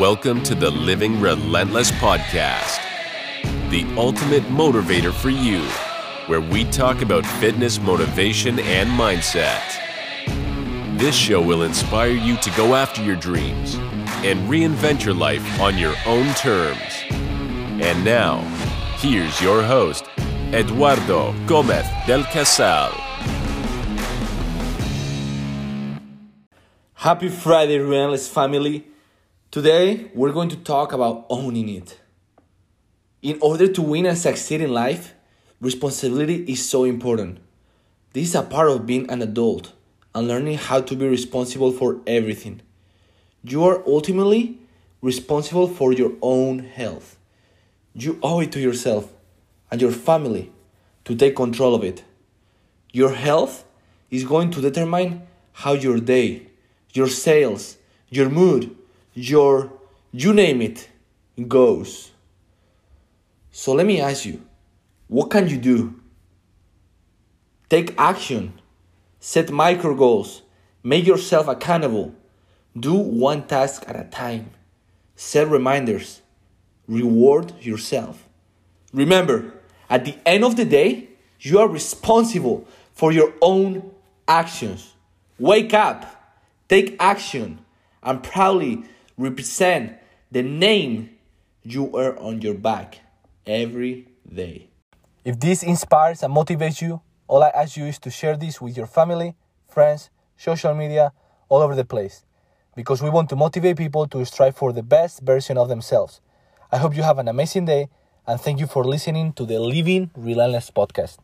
Welcome to the Living Relentless Podcast, the ultimate motivator for you, where we talk about fitness, motivation, and mindset. This show will inspire you to go after your dreams and reinvent your life on your own terms. And now, here's your host, Eduardo Gomez del Casal. Happy Friday, Relentless family. Today, we're going to talk about owning it. In order to win and succeed in life, responsibility is so important. This is a part of being an adult and learning how to be responsible for everything. You are ultimately responsible for your own health. You owe it to yourself and your family to take control of it. Your health is going to determine how your day, your sales, your mood, your you name it goes. So let me ask you, what can you do? Take action, set micro goals, make yourself accountable, do one task at a time, set reminders, reward yourself. Remember, at the end of the day, you are responsible for your own actions. Wake up, take action, and proudly represent the name you wear on your back every day. If this inspires and motivates you, all I ask you is to share this with your family, friends, social media, all over the place. Because we want to motivate people to strive for the best version of themselves. I hope you have an amazing day and thank you for listening to the Living Relentless podcast.